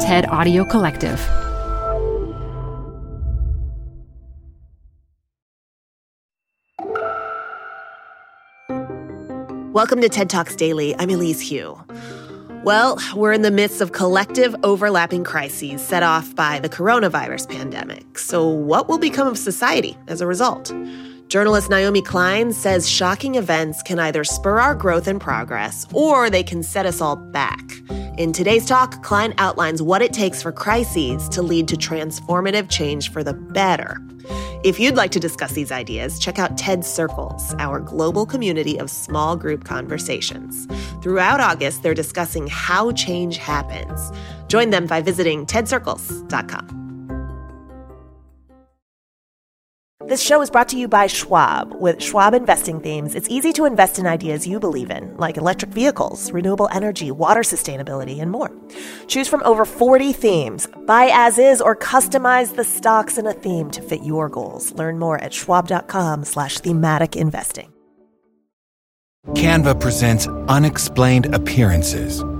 TED Audio Collective. Welcome to TED Talks Daily. I'm Elise Hu. Well, we're in the midst of collective overlapping crises set off by the coronavirus pandemic. So, what will become of society as a result? Journalist Naomi Klein says shocking events can either spur our growth and progress or they can set us all back. In today's talk, Klein outlines what it takes for crises to lead to transformative change for the better. If you'd like to discuss these ideas, check out TED Circles, our global community of small group conversations. Throughout August, they're discussing how change happens. Join them by visiting tedcircles.com. This show is brought to you by Schwab. With Schwab investing themes, it's easy to invest in ideas you believe in, like electric vehicles, renewable energy, water sustainability, and more. Choose from over 40 themes. Buy as is or customize the stocks in a theme to fit your goals. Learn more at schwab.com slash thematic investing. Canva presents unexplained appearances.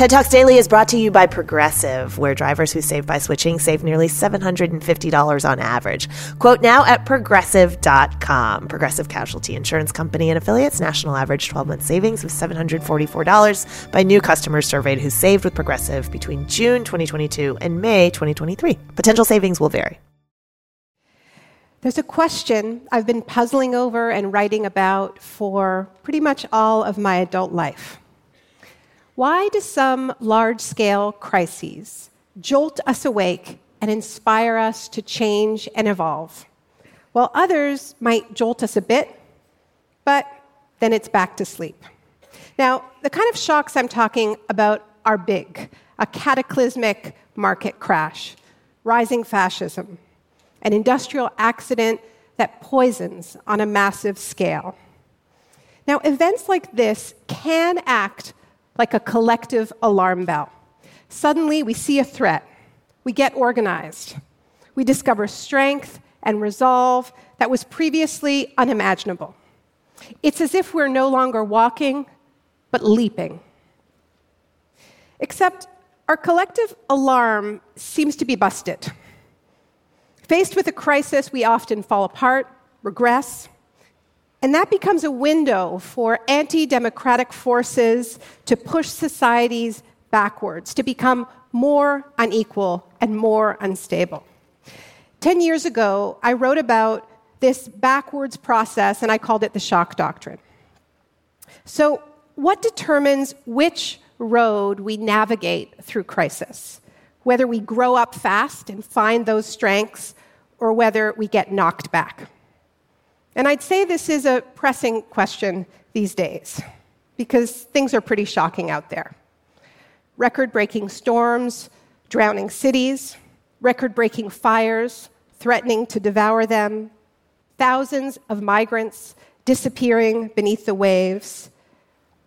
TED Talks Daily is brought to you by Progressive, where drivers who save by switching save nearly $750 on average. Quote now at progressive.com. Progressive Casualty Insurance Company and affiliates national average 12 month savings of $744 by new customers surveyed who saved with Progressive between June 2022 and May 2023. Potential savings will vary. There's a question I've been puzzling over and writing about for pretty much all of my adult life. Why do some large scale crises jolt us awake and inspire us to change and evolve, while others might jolt us a bit, but then it's back to sleep? Now, the kind of shocks I'm talking about are big a cataclysmic market crash, rising fascism, an industrial accident that poisons on a massive scale. Now, events like this can act like a collective alarm bell. Suddenly, we see a threat, we get organized, we discover strength and resolve that was previously unimaginable. It's as if we're no longer walking, but leaping. Except our collective alarm seems to be busted. Faced with a crisis, we often fall apart, regress, and that becomes a window for anti democratic forces to push societies backwards, to become more unequal and more unstable. Ten years ago, I wrote about this backwards process and I called it the shock doctrine. So, what determines which road we navigate through crisis? Whether we grow up fast and find those strengths, or whether we get knocked back. And I'd say this is a pressing question these days because things are pretty shocking out there. Record breaking storms, drowning cities, record breaking fires threatening to devour them, thousands of migrants disappearing beneath the waves,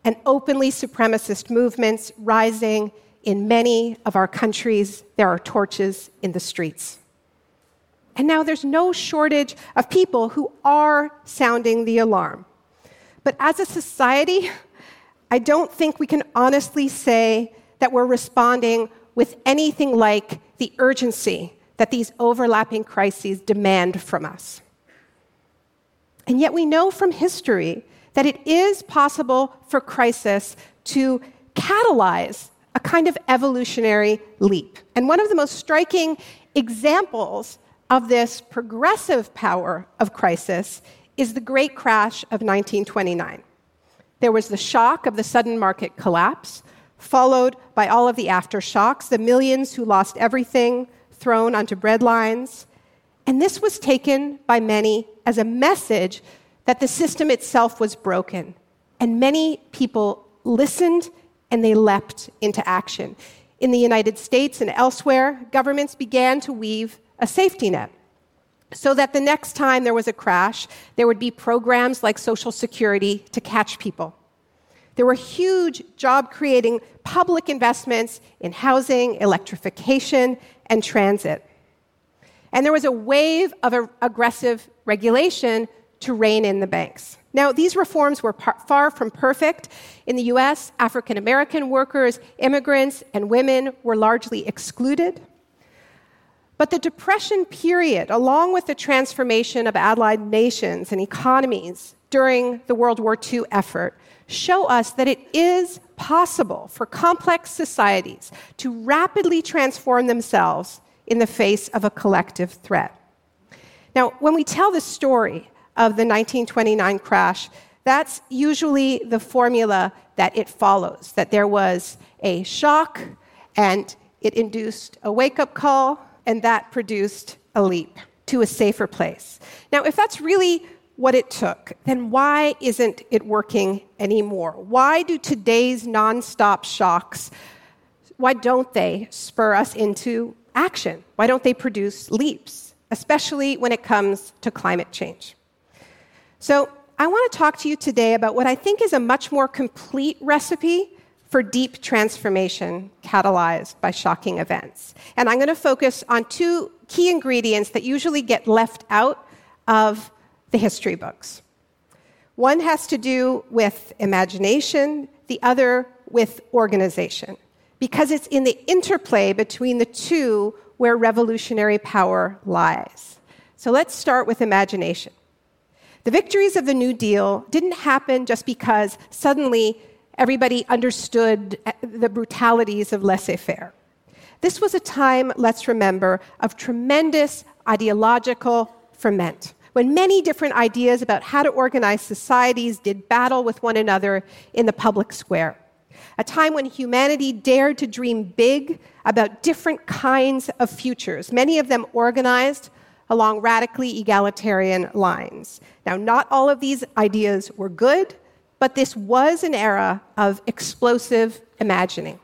and openly supremacist movements rising in many of our countries. There are torches in the streets. And now there's no shortage of people who are sounding the alarm. But as a society, I don't think we can honestly say that we're responding with anything like the urgency that these overlapping crises demand from us. And yet we know from history that it is possible for crisis to catalyze a kind of evolutionary leap. And one of the most striking examples of this progressive power of crisis is the great crash of 1929. There was the shock of the sudden market collapse, followed by all of the aftershocks, the millions who lost everything thrown onto breadlines. And this was taken by many as a message that the system itself was broken. And many people listened and they leapt into action. In the United States and elsewhere, governments began to weave a safety net so that the next time there was a crash, there would be programs like Social Security to catch people. There were huge job creating public investments in housing, electrification, and transit. And there was a wave of aggressive regulation to rein in the banks. Now, these reforms were par- far from perfect. In the US, African American workers, immigrants, and women were largely excluded. But the Depression period, along with the transformation of allied nations and economies during the World War II effort, show us that it is possible for complex societies to rapidly transform themselves in the face of a collective threat. Now, when we tell the story of the 1929 crash, that's usually the formula that it follows that there was a shock and it induced a wake up call and that produced a leap to a safer place. Now, if that's really what it took, then why isn't it working anymore? Why do today's nonstop shocks, why don't they spur us into action? Why don't they produce leaps, especially when it comes to climate change? So, I want to talk to you today about what I think is a much more complete recipe for deep transformation catalyzed by shocking events. And I'm going to focus on two key ingredients that usually get left out of the history books. One has to do with imagination, the other with organization, because it's in the interplay between the two where revolutionary power lies. So let's start with imagination. The victories of the New Deal didn't happen just because suddenly everybody understood eh, the brutalities of laissez faire. This was a time, let's remember, of tremendous ideological ferment, when many different ideas about how to organize societies did battle with one another in the public square. A time when humanity dared to dream big about different kinds of futures, many of them organized along radically egalitarian lines. Now, not all of these ideas were good, but this was an era of explosive imagining.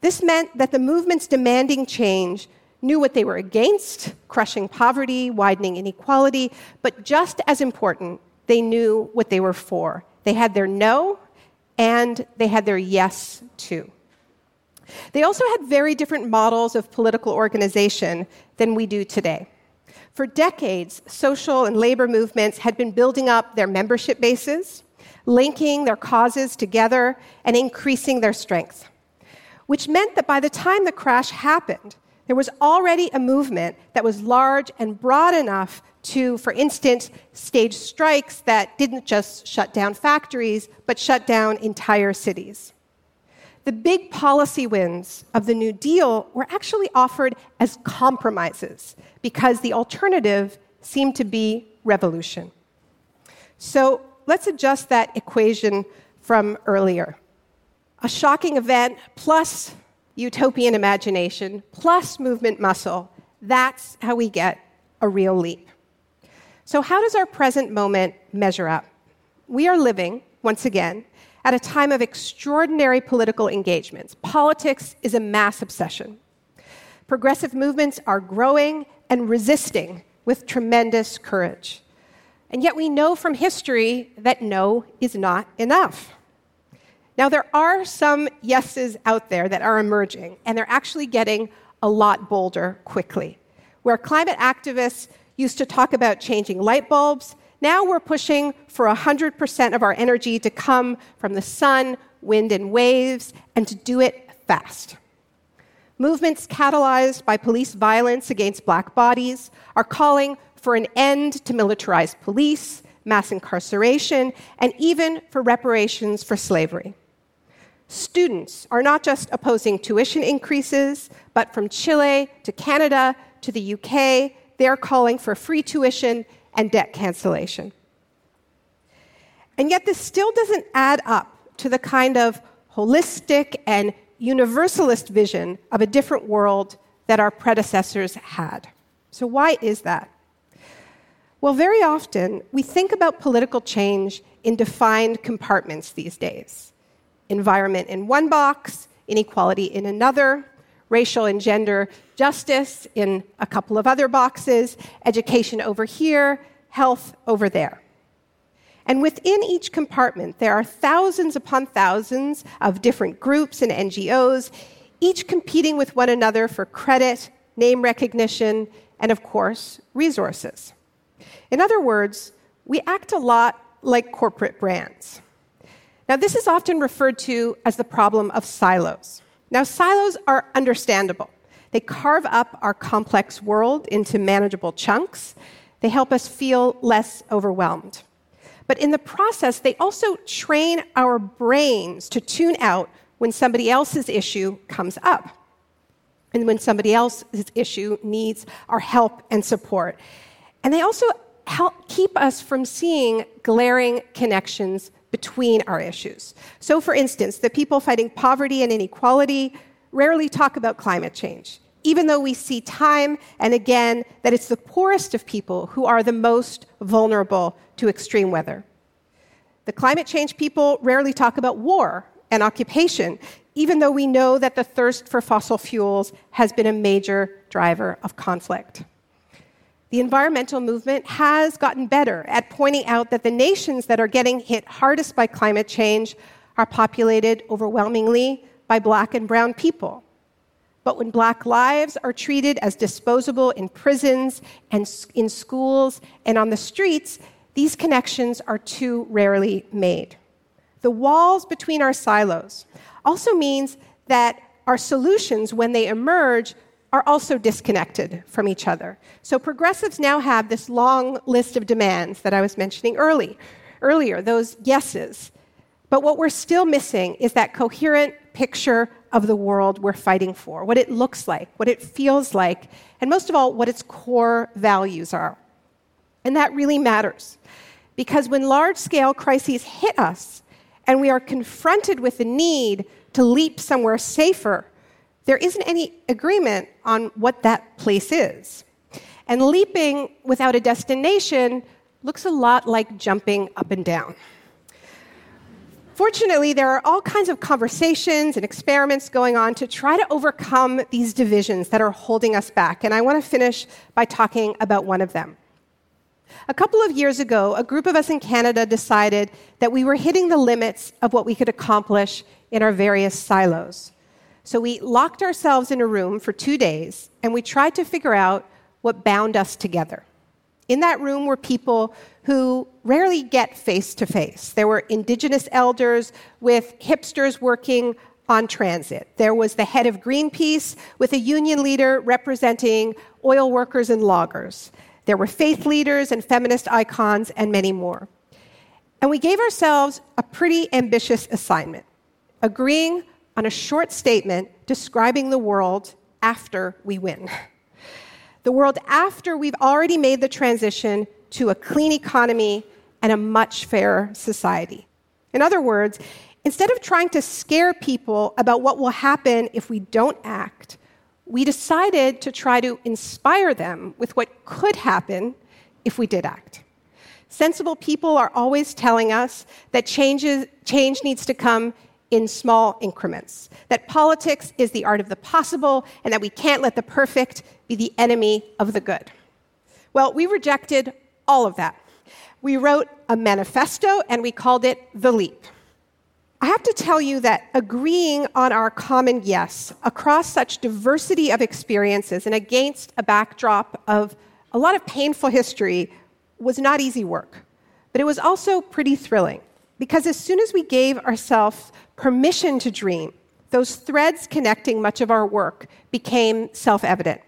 This meant that the movements demanding change knew what they were against crushing poverty, widening inequality, but just as important, they knew what they were for. They had their no and they had their yes too. They also had very different models of political organization than we do today. For decades, social and labor movements had been building up their membership bases, linking their causes together and increasing their strength, which meant that by the time the crash happened, there was already a movement that was large and broad enough to, for instance, stage strikes that didn't just shut down factories, but shut down entire cities. The big policy wins of the New Deal were actually offered as compromises because the alternative seemed to be revolution. So let's adjust that equation from earlier. A shocking event plus utopian imagination plus movement muscle, that's how we get a real leap. So, how does our present moment measure up? We are living, once again, at a time of extraordinary political engagements. Politics is a mass obsession. Progressive movements are growing and resisting with tremendous courage. And yet we know from history that no is not enough. Now, there are some yeses out there that are emerging, and they're actually getting a lot bolder quickly. Where climate activists used to talk about changing light bulbs, now we're pushing for 100% of our energy to come from the sun, wind, and waves, and to do it fast. Movements catalyzed by police violence against black bodies are calling for an end to militarized police, mass incarceration, and even for reparations for slavery. Students are not just opposing tuition increases, but from Chile to Canada to the UK, they're calling for free tuition and debt cancellation. And yet, this still doesn't add up to the kind of holistic and universalist vision of a different world that our predecessors had. So, why is that? Well, very often we think about political change in defined compartments these days environment in one box, inequality in another, racial and gender justice in a couple of other boxes, education over here, health over there. And within each compartment, there are thousands upon thousands of different groups and NGOs, each competing with one another for credit, name recognition, and of course, resources. In other words, we act a lot like corporate brands. Now, this is often referred to as the problem of silos. Now, silos are understandable. They carve up our complex world into manageable chunks. They help us feel less overwhelmed. But in the process, they also train our brains to tune out when somebody else's issue comes up and when somebody else's issue needs our help and support. And they also help keep us from seeing glaring connections between our issues. So, for instance, the people fighting poverty and inequality rarely talk about climate change, even though we see time and again that it's the poorest of people who are the most vulnerable to extreme weather. The climate change people rarely talk about war and occupation, even though we know that the thirst for fossil fuels has been a major driver of conflict. The environmental movement has gotten better at pointing out that the nations that are getting hit hardest by climate change are populated overwhelmingly by black and brown people. But when black lives are treated as disposable in prisons and in schools and on the streets, these connections are too rarely made. The walls between our silos also means that our solutions, when they emerge, are also disconnected from each other. So progressives now have this long list of demands that I was mentioning early, earlier, those yeses. But what we're still missing is that coherent picture of the world we're fighting for, what it looks like, what it feels like, and most of all, what its core values are. And that really matters. Because when large scale crises hit us and we are confronted with the need to leap somewhere safer, there isn't any agreement on what that place is. And leaping without a destination looks a lot like jumping up and down. Fortunately, there are all kinds of conversations and experiments going on to try to overcome these divisions that are holding us back. And I want to finish by talking about one of them. A couple of years ago, a group of us in Canada decided that we were hitting the limits of what we could accomplish in our various silos. So we locked ourselves in a room for two days and we tried to figure out what bound us together. In that room were people who rarely get face to face. There were indigenous elders with hipsters working on transit. There was the head of Greenpeace with a union leader representing oil workers and loggers. There were faith leaders and feminist icons and many more. And we gave ourselves a pretty ambitious assignment agreeing on a short statement describing the world after we win. The world after we've already made the transition to a clean economy and a much fairer society. In other words, instead of trying to scare people about what will happen if we don't act, we decided to try to inspire them with what could happen if we did act. Sensible people are always telling us that changes, change needs to come in small increments, that politics is the art of the possible, and that we can't let the perfect be the enemy of the good. Well, we rejected all of that. We wrote a manifesto and we called it The Leap. I have to tell you that agreeing on our common yes across such diversity of experiences and against a backdrop of a lot of painful history was not easy work. But it was also pretty thrilling because as soon as we gave ourselves permission to dream, those threads connecting much of our work became self evident.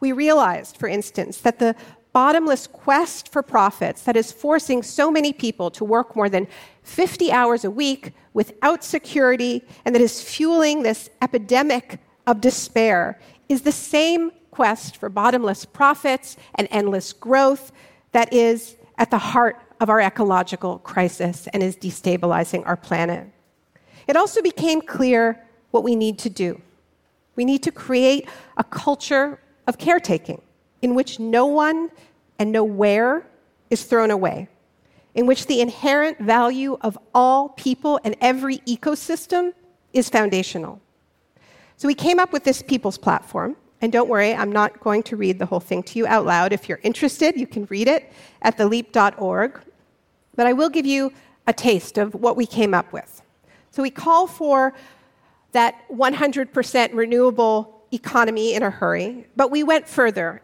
We realized, for instance, that the bottomless quest for profits that is forcing so many people to work more than 50 hours a week without security and that is fueling this epidemic of despair is the same quest for bottomless profits and endless growth that is at the heart of our ecological crisis and is destabilizing our planet. It also became clear what we need to do. We need to create a culture of caretaking in which no one and nowhere is thrown away, in which the inherent value of all people and every ecosystem is foundational. So we came up with this people's platform. And don't worry, I'm not going to read the whole thing to you out loud. If you're interested, you can read it at theleap.org. But I will give you a taste of what we came up with. So we call for that 100% renewable economy in a hurry, but we went further.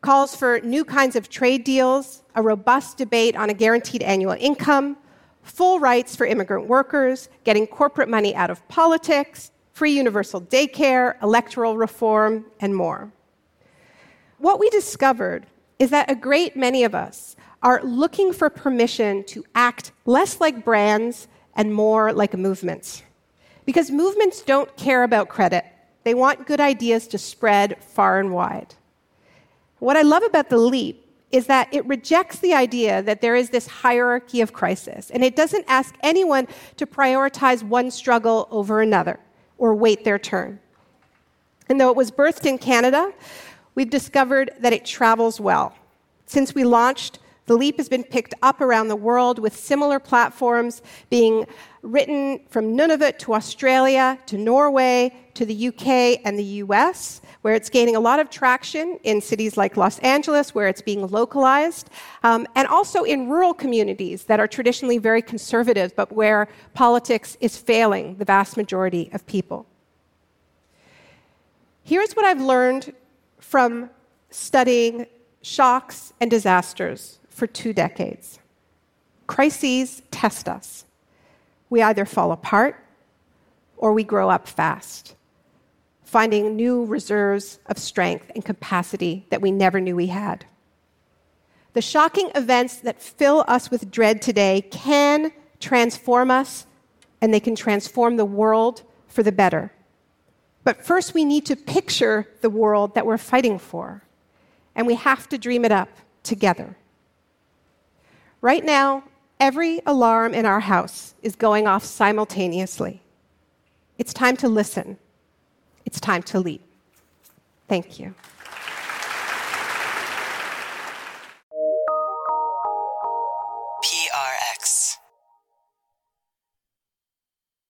Calls for new kinds of trade deals, a robust debate on a guaranteed annual income, full rights for immigrant workers, getting corporate money out of politics, free universal daycare, electoral reform, and more. What we discovered is that a great many of us are looking for permission to act less like brands and more like movements. Because movements don't care about credit, they want good ideas to spread far and wide. What I love about the leap is that it rejects the idea that there is this hierarchy of crisis, and it doesn't ask anyone to prioritize one struggle over another or wait their turn. And though it was birthed in Canada, we've discovered that it travels well. Since we launched, the Leap has been picked up around the world with similar platforms being written from Nunavut to Australia to Norway to the UK and the US, where it's gaining a lot of traction in cities like Los Angeles, where it's being localized, um, and also in rural communities that are traditionally very conservative, but where politics is failing the vast majority of people. Here's what I've learned from studying shocks and disasters for two decades. Crises test us. We either fall apart or we grow up fast, finding new reserves of strength and capacity that we never knew we had. The shocking events that fill us with dread today can transform us and they can transform the world for the better. But first, we need to picture the world that we're fighting for, and we have to dream it up together. Right now, every alarm in our house is going off simultaneously. It's time to listen. It's time to leap. Thank you.